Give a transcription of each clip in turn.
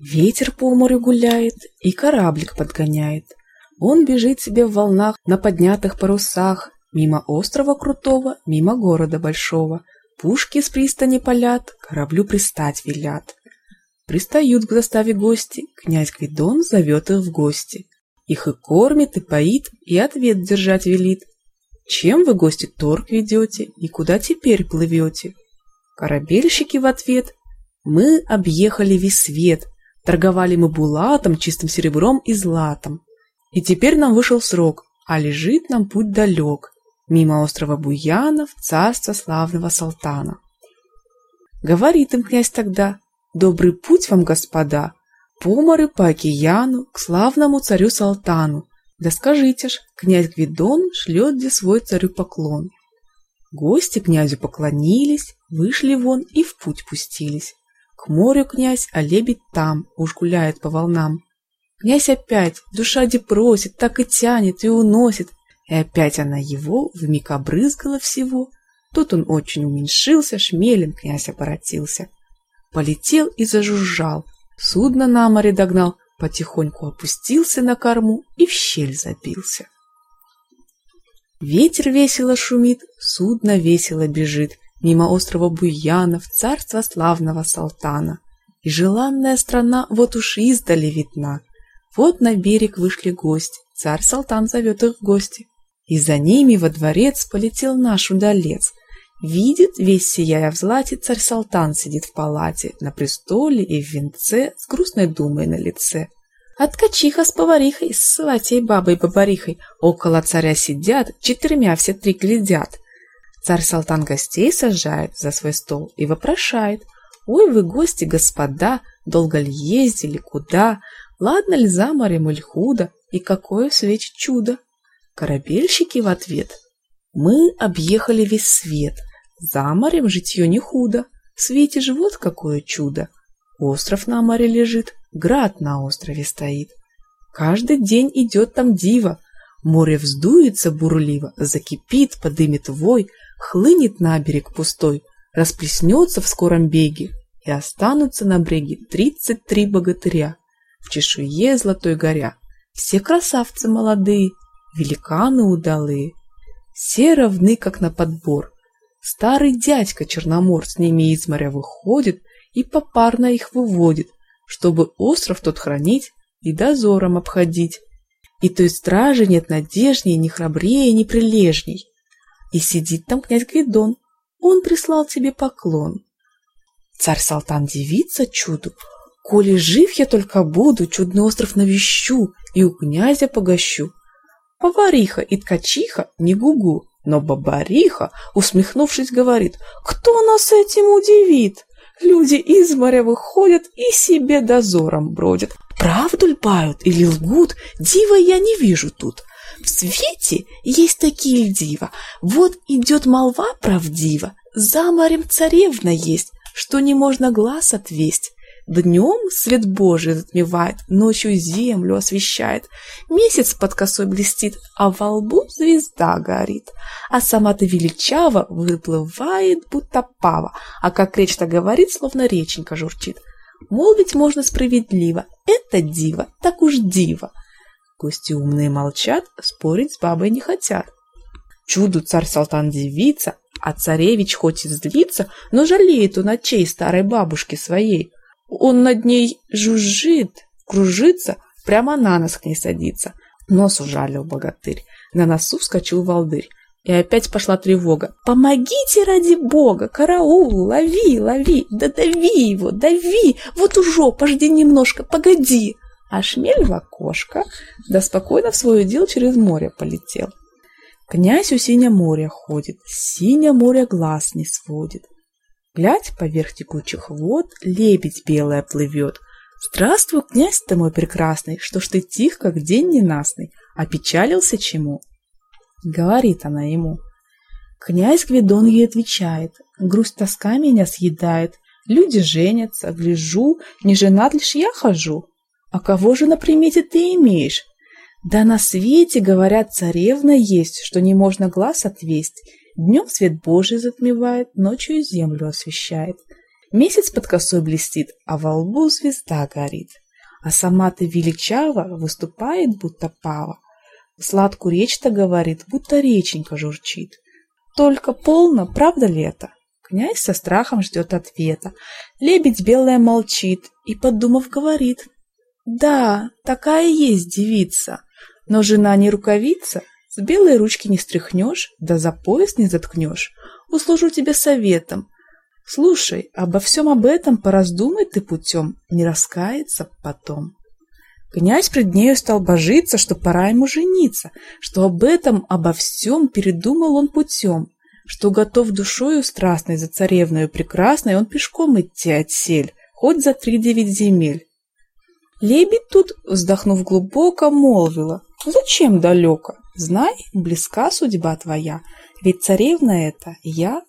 Ветер по морю гуляет и кораблик подгоняет. Он бежит себе в волнах на поднятых парусах, мимо острова крутого, мимо города большого. Пушки с пристани палят, кораблю пристать велят. Пристают к заставе гости, князь Гвидон зовет их в гости. Их и кормит, и поит, и ответ держать велит. Чем вы, гости, торг ведете, и куда теперь плывете? Корабельщики в ответ. Мы объехали весь свет, торговали мы булатом, чистым серебром и златом. И теперь нам вышел срок, а лежит нам путь далек, мимо острова Буянов, царства славного Салтана. Говорит им князь тогда, добрый путь вам, господа, по морю, по океану, к славному царю Салтану. Да скажите ж, князь Гвидон шлет где свой царю поклон. Гости князю поклонились, вышли вон и в путь пустились. К морю князь, а лебедь там, уж гуляет по волнам. Князь опять, душа де просит, так и тянет и уносит. И опять она его вмиг обрызгала всего. Тут он очень уменьшился, шмелем князь оборотился. Полетел и зажужжал. Судно на море догнал, потихоньку опустился на корму и в щель забился. Ветер весело шумит, судно весело бежит мимо острова Буянов, царства славного Салтана. И желанная страна вот уж издали видна. Вот на берег вышли гости, царь Салтан зовет их в гости. И за ними во дворец полетел наш удалец. Видит, весь сияя в злате, царь Салтан сидит в палате, на престоле и в венце, с грустной думой на лице. А ткачиха с поварихой, с сватей бабой-бабарихой, около царя сидят, четырьмя все три глядят. Царь Салтан гостей сажает за свой стол и вопрошает, «Ой, вы гости, господа, долго ли ездили, куда? Ладно ли за морем или худо, и какое в свете чудо? Корабельщики в ответ. Мы объехали весь свет. За морем житье не худо. В свете же какое чудо. Остров на море лежит, град на острове стоит. Каждый день идет там диво. Море вздуется бурливо, закипит, подымет вой, хлынет на берег пустой, расплеснется в скором беге, и останутся на бреге тридцать три богатыря в чешуе золотой горя. Все красавцы молодые, великаны удалые, все равны, как на подбор. Старый дядька Черномор с ними из моря выходит и попарно их выводит, чтобы остров тот хранить и дозором обходить. И той стражи нет надежней, ни храбрее, ни прилежней. И сидит там князь Гвидон, он прислал тебе поклон. Царь Салтан дивится чуду, Коли жив я только буду, чудный остров навещу и у князя погощу. Повариха и ткачиха не гугу, но бабариха, усмехнувшись, говорит, кто нас этим удивит? Люди из моря выходят и себе дозором бродят. Правду льпают или лгут, дива я не вижу тут. В свете есть такие дива. Вот идет молва правдива, за морем царевна есть, что не можно глаз отвесть. Днем свет Божий затмевает, ночью землю освещает. Месяц под косой блестит, а во лбу звезда горит. А сама-то величава выплывает, будто пава, а как речь-то говорит, словно реченька журчит. Мол, ведь можно справедливо, это диво, так уж диво. Гости умные молчат, спорить с бабой не хотят. Чуду царь-салтан девица, а царевич хоть и злится, но жалеет он отчей старой бабушки своей. Он над ней жужжит, кружится, прямо на нос к ней садится. Нос ужалил богатырь. На носу вскочил волдырь. И опять пошла тревога. «Помогите ради бога! Караул! Лови, лови! Да дави его, дави! Вот уже, пожди немножко, погоди!» А шмель в окошко, да спокойно в свое дело через море полетел. Князь у синя моря ходит, синя море глаз не сводит. Глядь, поверх текучих вод лебедь белая плывет. Здравствуй, князь ты мой прекрасный, что ж ты тих, как день ненастный, опечалился чему? Говорит она ему. Князь Гвидон ей отвечает, грусть тоска меня съедает, люди женятся, гляжу, не женат лишь я хожу. А кого же на примете ты имеешь? Да на свете, говорят, царевна есть, что не можно глаз отвесть, Днем свет Божий затмевает, ночью землю освещает. Месяц под косой блестит, а во лбу звезда горит. А сама ты величава выступает, будто пава. Сладкую речь-то говорит, будто реченька журчит. Только полно, правда ли это? Князь со страхом ждет ответа. Лебедь белая молчит и, подумав, говорит. Да, такая есть девица, но жена не рукавица, с белой ручки не стряхнешь, да за пояс не заткнешь. Услужу тебе советом. Слушай, обо всем об этом пораздумай ты путем, не раскается потом. Князь пред нею стал божиться, что пора ему жениться, что об этом, обо всем передумал он путем, что готов душою страстной за царевною прекрасной он пешком идти отсель, хоть за три девять земель. Лебедь тут, вздохнув глубоко, молвила, «Зачем далеко? Знай, близка судьба твоя, ведь царевна это я».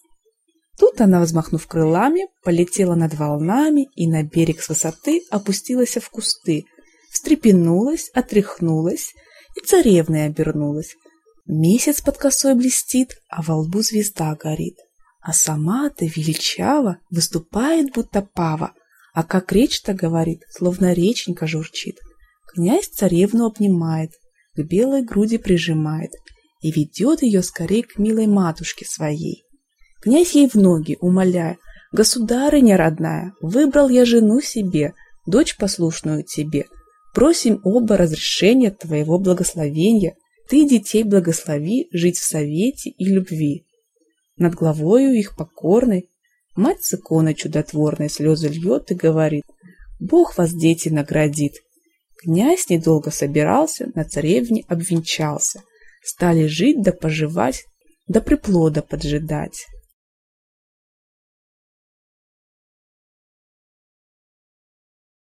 Тут она, взмахнув крылами, полетела над волнами и на берег с высоты опустилась в кусты, встрепенулась, отряхнулась и царевной обернулась. Месяц под косой блестит, а во лбу звезда горит. А сама-то величава выступает, будто пава, а как речь-то говорит, словно реченька журчит. Князь царевну обнимает, к белой груди прижимает и ведет ее скорее к милой матушке своей. Князь ей в ноги, умоляя, «Государыня родная, выбрал я жену себе, дочь послушную тебе. Просим оба разрешения твоего благословения. Ты детей благослови жить в совете и любви». Над главою их покорной Мать с иконой чудотворной слезы льет и говорит, «Бог вас, дети, наградит». Князь недолго собирался, на царевне обвенчался. Стали жить да поживать, да приплода поджидать.